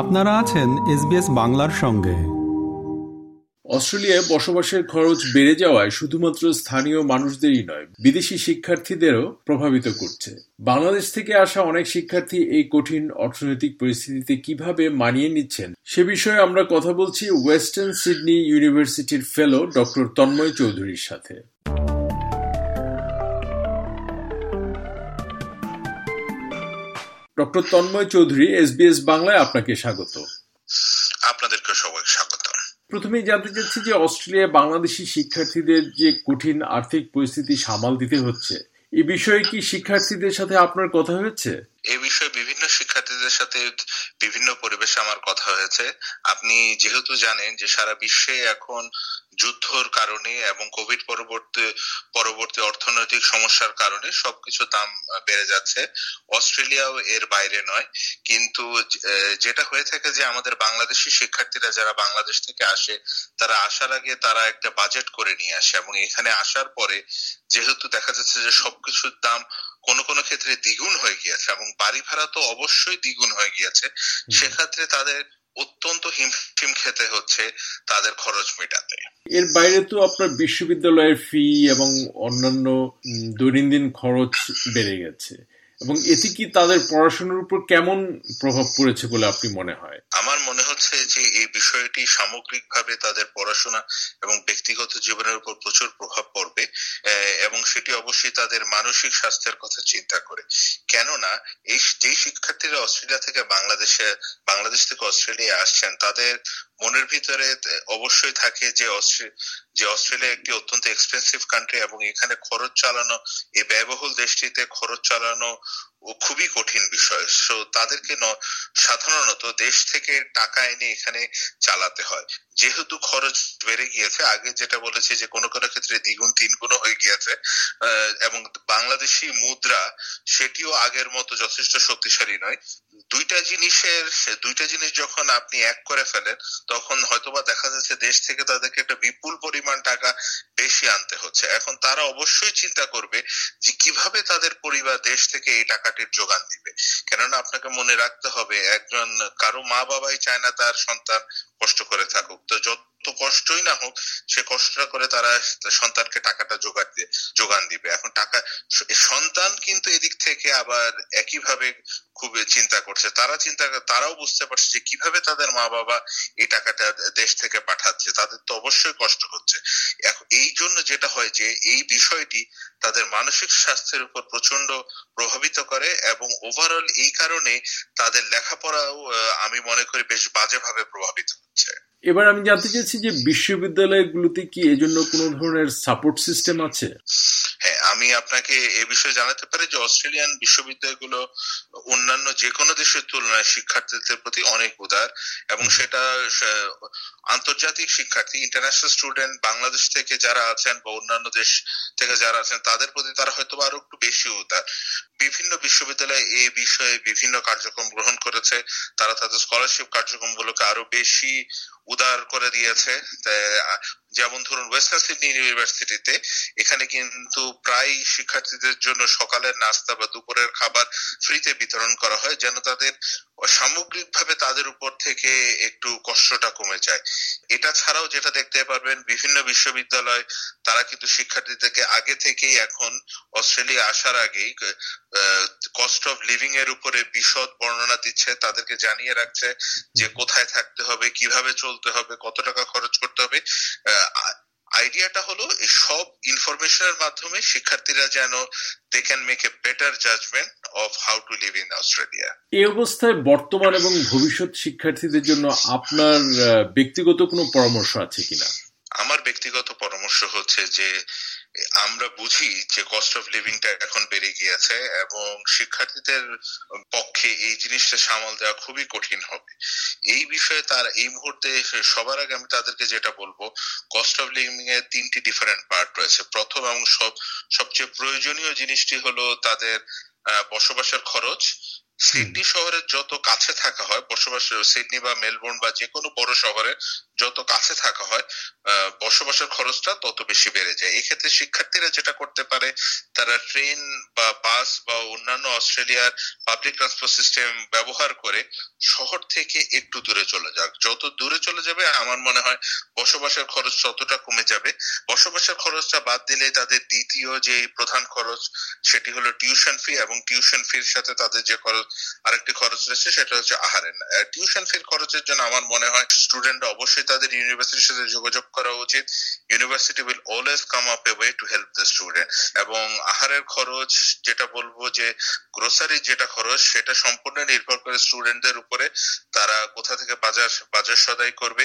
আপনারা আছেন এসবিএস বাংলার সঙ্গে। অস্ট্রেলিয়ায় বসবাসের খরচ বেড়ে যাওয়ায় শুধুমাত্র স্থানীয় মানুষদেরই নয়, বিদেশি শিক্ষার্থীদেরও প্রভাবিত করছে। বাংলাদেশ থেকে আসা অনেক শিক্ষার্থী এই কঠিন অর্থনৈতিক পরিস্থিতিতে কীভাবে মানিয়ে নিচ্ছেন, সে বিষয়ে আমরা কথা বলছি ওয়েস্টার্ন সিডনি ইউনিভার্সিটির ফেলো ডক্টর তন্ময় চৌধুরীর সাথে। ডক্টর তন্ময় চৌধুরী এসবিএস বাংলায় আপনাকে স্বাগত। আপনাদেরকে সবাই স্বাগত। প্রথমেই জানতে চাচ্ছি যে অস্ট্রেলিয়ায় বাংলাদেশি শিক্ষার্থীদের যে কঠিন আর্থিক পরিস্থিতি সামাল দিতে হচ্ছে এই বিষয়ে কি শিক্ষার্থীদের সাথে আপনার কথা হয়েছে? এই বিষয়ে বিভিন্ন শিক্ষার্থীদের সাথে বিভিন্ন পরিবেশে আমার কথা হয়েছে। আপনি যেহেতু জানেন যে সারা বিশ্বে এখন যুদ্ধর কারণে এবং কোভিড পরবর্তী পরবর্তী অর্থনৈতিক সমস্যার কারণে সবকিছু দাম বেড়ে যাচ্ছে। অস্ট্রেলিয়াও এর বাইরে নয়। কিন্তু যেটা হয়ে থাকে যে আমাদের বাংলাদেশি শিক্ষার্থীরা যারা বাংলাদেশ থেকে আসে তারা আসার আগে তারা একটা বাজেট করে নিয়ে আসে এবং এখানে আসার পরে যেহেতু দেখা যাচ্ছে যে সবকিছুর দাম কোনো কোনো ক্ষেত্রে দ্বিগুণ হয়ে গিয়েছে এবং বাড়ি ভাড়া তো অবশ্যই দ্বিগুণ হয়ে গিয়েছে সেক্ষেত্রে তাদের অত্যন্ত হিমশিম খেতে হচ্ছে তাদের খরচ মেটাতে। এর বাইরে তো আপনার বিশ্ববিদ্যালয়ের ফি এবং অন্যান্য দৈনন্দিন খরচ বেড়ে গেছে। এবং এতে কি তাদের পড়াশোনার উপর কেমন প্রভাব পড়েছে বলে আপনি মনে হয়? আমার মনে হচ্ছে যে এই বিষয়টি সামগ্রিকভাবে তাদের পড়াশোনা এবং ব্যক্তিগত জীবনের উপর প্রচুর প্রভাব পড়বে এবং সেটি অবশ্যই তাদের মানসিক স্বাস্থ্যের কথা চিন্তা করে। কেননা, এই যে শিক্ষার্থীরা অস্ট্রেলিয়া থেকে বাংলাদেশে, বাংলাদেশ থেকে অস্ট্রেলিয়া আসছেন, তাদের মনের ভিতরে অবশ্যই থাকে যে যে অস্ট্রেলিয়া একটি অত্যন্ত এক্সপেন্সিভ কান্ট্রি এবং এখানে খরচ চালানো, এই ব্যয়বহুল দেশটিতে খরচ চালানো ও খুবই কঠিন বিষয়। সো তাদেরকে সাধারণত দেশ থেকে টাকা এনে এখানে চালাতে হয়। যেহেতু খরচ বেড়ে গিয়েছে, আগে যেটা বলেছি যে কোনো কোনো ক্ষেত্রে দ্বিগুণ তিন গুণ হয়ে গিয়েছে এবং বাংলাদেশি মুদ্রা সেটিও আগের মতো যথেষ্ট শক্তিশালী নয়। দুইটা জিনিসের দুইটা জিনিস যখন আপনি এক করে ফেলেন, তখন হয়তোবা দেখা যাচ্ছে দেশ থেকে তাদেরকে একটা বিপুল পরিমাণ টাকা বেশি আনতে হচ্ছে। এখন তারা অবশ্যই চিন্তা করবে যে কীভাবে তাদের পরিবার দেশ থেকে এই টাকাটির যোগান দিবে। কেননা আপনাকে মনে রাখতে হবে, একজন, কারও মা বাবাই চায় না তার সন্তান কষ্ট করে থাকুক। তো যত কষ্টই না হোক, সে কষ্টটা করে তারা সন্তানকে টাকাটা যোগান দিয়ে, যোগান দিবে। এখন টাকা, সন্তান কিন্তু এদিক থেকে আবার একইভাবে খুব চিন্তা করছে। তারা চিন্তা তারাও বুঝতে পারছে যে কীভাবে তাদের মা বাবা এই টাকাটা দেশ থেকে পাঠাচ্ছে। তাদের তো অবশ্যই কষ্ট হচ্ছে। এই জন্য যেটা হয় যে এই বিষয়টি তাদের মানসিক স্বাস্থ্যের উপর প্রচণ্ড প্রভাবিত করে এবং ওভারঅল এই কারণে তাদের লেখাপড়াও আমি মনে করি বেশ বাজেভাবে প্রভাবিত হচ্ছে। এবার আমি জানতে চাইছি যে বিশ্ববিদ্যালয়গুলোতে কি এজন্য কোনো ধরনের সাপোর্ট সিস্টেম আছে? হ্যাঁ আমি আপনাকে এ বিষয়ে জানাতে পারি যে অস্ট্রেলিয়ান বিশ্ববিদ্যালয়গুলো অন্যান্য যে কোনো দেশের তুলনায় শিক্ষার্থীদের প্রতি অনেক উদার এবং সেটা আন্তর্জাতিক শিক্ষার্থী ইন্টারন্যাশনাল স্টুডেন্ট বাংলাদেশ থেকে যারা আছেন বা অন্যান্য দেশ থেকে যারা আছেন তাদের প্রতি তারা হয়তো আরও উদার বিভিন্ন বিশ্ববিদ্যালয় এই বিষয়ে বিভিন্ন কার্যক্রম গ্রহণ করেছে। তারা তাদের স্কলারশিপ কার্যক্রমগুলোকে আরও বেশি উদার করে দিয়েছে। যেমন ধরুন ওয়েস্টার্ন সিডনি ইউনিভার্সিটিতে এখানে কিন্তু প্রায় শিক্ষার্থীদের জন্য সকালের নাস্তা বা দুপুরের খাবার ফ্রিতে বিতরণ করা হয়, যেন তাদের সামগ্রিকভাবে তাদের উপর থেকে একটু কষ্টটা কমে যায়। এটা ছাড়াও যেটা দেখতে পারবেন, বিভিন্ন বিশ্ববিদ্যালয়, তারা কিন্তু শিক্ষার্থীদেরকে আগে থেকেই এখন অস্ট্রেলিয়া আসার আগেই কস্ট অফ লিভিং এর উপরে বিশদ বর্ণনা দিচ্ছে, তাদেরকে জানিয়ে রাখছে যে কোথায় থাকতে হবে, কীভাবে চলতে হবে কত টাকা খরচ করতে হবে। আইডিয়াটা হলো সব ইনফরমেশনের মাধ্যমে শিক্ষার্থীরা যেন they can make a better judgement of how to live in Australia এই অবস্থায় বর্তমান এবং ভবিষ্যৎ শিক্ষার্থীদের জন্য আপনার ব্যক্তিগত কোনো পরামর্শ আছে কিনা? আমার ব্যক্তিগত পরামর্শ হচ্ছে যে আমরা বুঝি যে কস্ট অফ লিভিংটা এখন বেড়ে গিয়েছে এবং শিক্ষার্থীদের পক্ষে এই জিনিসটা সামাল দেওয়া খুবই কঠিন হবে। এই বিষয়ে তার, এই মুহূর্তে সবার আগে আমি তাদেরকে যেটা বলব কস্ট অফ লিভিং এর তিনটি ডিফারেন্ট পার্ট রয়েছে। প্রথম এবং সব, সবচেয়ে প্রয়োজনীয় জিনিসটি হলো তাদের বসবাসের খরচ। সিডনি শহরের যত কাছে থাকা হয়, বসবাস, সিডনি বা মেলবোর্ন বা যে কোনো বড় শহরে যত কাছে থাকা হয় বসবাসের খরচটা তত বেশি বেড়ে যায়। এক্ষেত্রে শিক্ষার্থীরা যেটা করতে পারে, তারা ট্রেন বাস বা অন্যান্য অস্ট্রেলিয়ার পাবলিক ট্রান্সপোর্ট সিস্টেম ব্যবহার করে শহর থেকে একটু দূরে চলে যাক। যত দূরে চলে যাবে, আমার মনে হয় বসবাসের খরচ ততটা কমে যাবে। বসবাসের খরচটা বাদ দিলে তাদের দ্বিতীয় যে প্রধান খরচ, সেটি হলো টিউশন ফি এবং টিউশন ফির সাথে তাদের যে খরচ, আরেকটি খরচ রয়েছে, সেটা হচ্ছে আহারের। টিউশন ফির খরচের জন্য আমার মনে হয় স্টুডেন্ট অবশ্যই তাদের ইউনিভার্সিটির সাথে যোগাযোগ করা উচিত। University will always come up a way to help the student এবং আহারের খরচ যেটা বলব যে গ্রোসারি যেটা খরচ, সেটা সম্পূর্ণ নির্ভর করে স্টুডেন্টদের উপরে তারা কোথা থেকে বাজার বাজার সদাই করবে।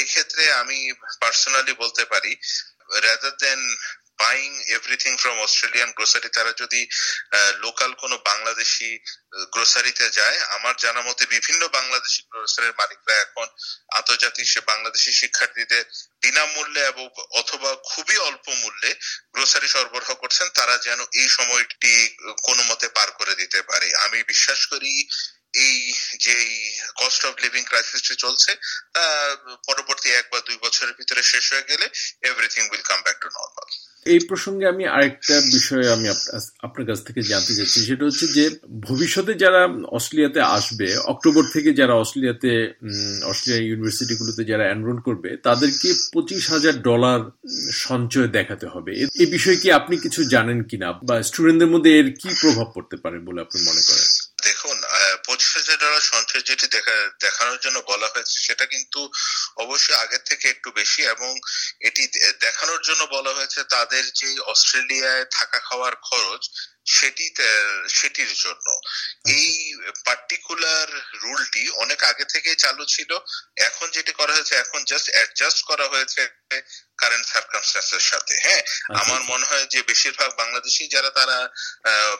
এক্ষেত্রে আমি পার্সোনালি বলতে পারি rather than buying everything from Australian grocery তারা যদি লোকাল কোনো বাংলাদেশি গ্রোসারিতে যায়, আমার জানা মতে বিভিন্ন বাংলাদেশি গ্রোসারির মালিকরা এখন আন্তর্জাতিক সে বাংলাদেশি শিক্ষার্থীদের বিনামূল্যে এবং অথবা খুবই অল্প মূল্যে গ্রোসারি সরবরাহ করছেন, তারা যেন এই সময়টি কোনো মতে পার করে দিতে পারে। আমি বিশ্বাস করি এই যে কস্ট অফ লিভিং ক্রাইসিসটি চলছে পরবর্তী এক বা দুই বছরের ভিতরে শেষ হয়ে গেলে everything will come back to normal এই প্রসঙ্গে আমি আরেকটা বিষয় আমি আপনার কাছ থেকে জানতে চাচ্ছি। সেটা হচ্ছে যে, ভবিষ্যতে যারা অস্ট্রেলিয়াতে আসবে, অক্টোবর থেকে যারা অস্ট্রেলিয়াতে অস্ট্রেলিয়া ইউনিভার্সিটিগুলোতে যারা এনরোল করবে, তাদেরকে পঁচিশ হাজার ডলার সঞ্চয় দেখাতে হবে। এই বিষয়ে কি আপনি কিছু জানেন কিনা? বা স্টুডেন্টদের মধ্যে এর কি প্রভাব পড়তে পারে বলে আপনি মনে করেন? দেখুন দ্বারা সঞ্চয় যেটি দেখা, দেখানোর জন্য বলা হয়েছে, সেটা কিন্তু অবশ্যই আগের থেকে একটু বেশি এবং এটি দেখানোর জন্য বলা হয়েছে তাদের যে অস্ট্রেলিয়ায় থাকা খাওয়ার খরচ, সেটি সেটির জন্য। এই পার্টিকুলার রুলটি অনেক আগে থেকেই চালু ছিল। এখন যেটি করা হয়েছে এখন জাস্ট অ্যাডজাস্ট করা হয়েছে কারেন্ট সার্কামস্টান্সের সাথে। হ্যাঁ আচ্ছা, আমার। মনে হয় যে বেশিরভাগ বাংলাদেশি যারা তারা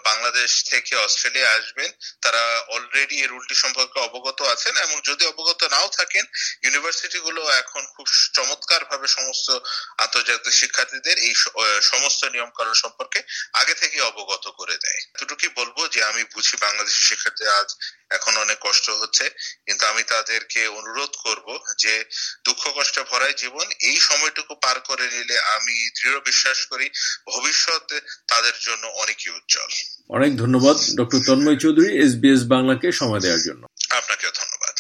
বাংলাদেশ থেকে অস্ট্রেলিয়া আসবেন তারা অলরেডি এই রুলটি সম্পর্কে অবগত আছেন এবং যদি অবগত নাও থাকেন ইউনিভার্সিটি গুলো এখন খুব চমৎকার ভাবে সমস্ত আন্তর্জাতিক শিক্ষার্থীদের এই সমস্ত নিয়মকানুন সম্পর্কে আগে থেকে অবগত করে দেয়। এতটুকুই বলব যে আমি বুঝি বাংলাদেশি শিক্ষার্থী আজ এখন অনেক কষ্ট হচ্ছে কিন্তু আমি তাদেরকে অনুরোধ করব যে দুঃখ কষ্টে ভরাই জীবন এই সময়টুকু পার করে নিলে আমি দৃঢ় বিশ্বাস করি ভবিষ্যৎ তাদের জন্য অনেকই উজ্জ্বল। অনেক ধন্যবাদ ডক্টর তন্ময় চৌধুরী এসবিএস বাংলাকে সময় দেওয়ার জন্য। আপনাকেও ধন্যবাদ।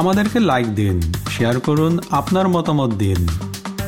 আমাদেরকে লাইক দিন শেয়ার করুন আপনার মতামত দিন।